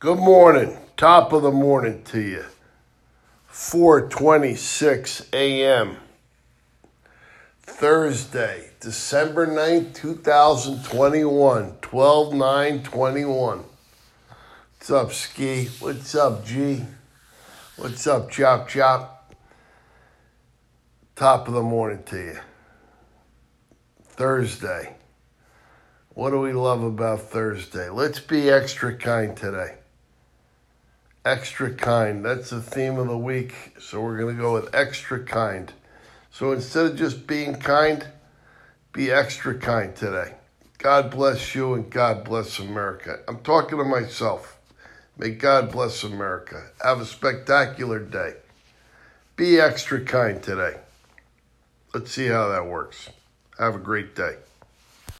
Good morning. Top of the morning to you. 4:26 a.m. Thursday, December 9th, 2021, 12/9/21. What's up, Ski? What's up, G? What's up, Chop Chop? Top of the morning to you. Thursday. What do we love about Thursday? Let's be extra kind today. Extra kind. That's the theme of the week. So we're going to go with extra kind. So instead of just being kind, be extra kind today. God bless you and God bless America. I'm talking to myself. May God bless America. Have a spectacular day. Be extra kind today. Let's see how that works. Have a great day.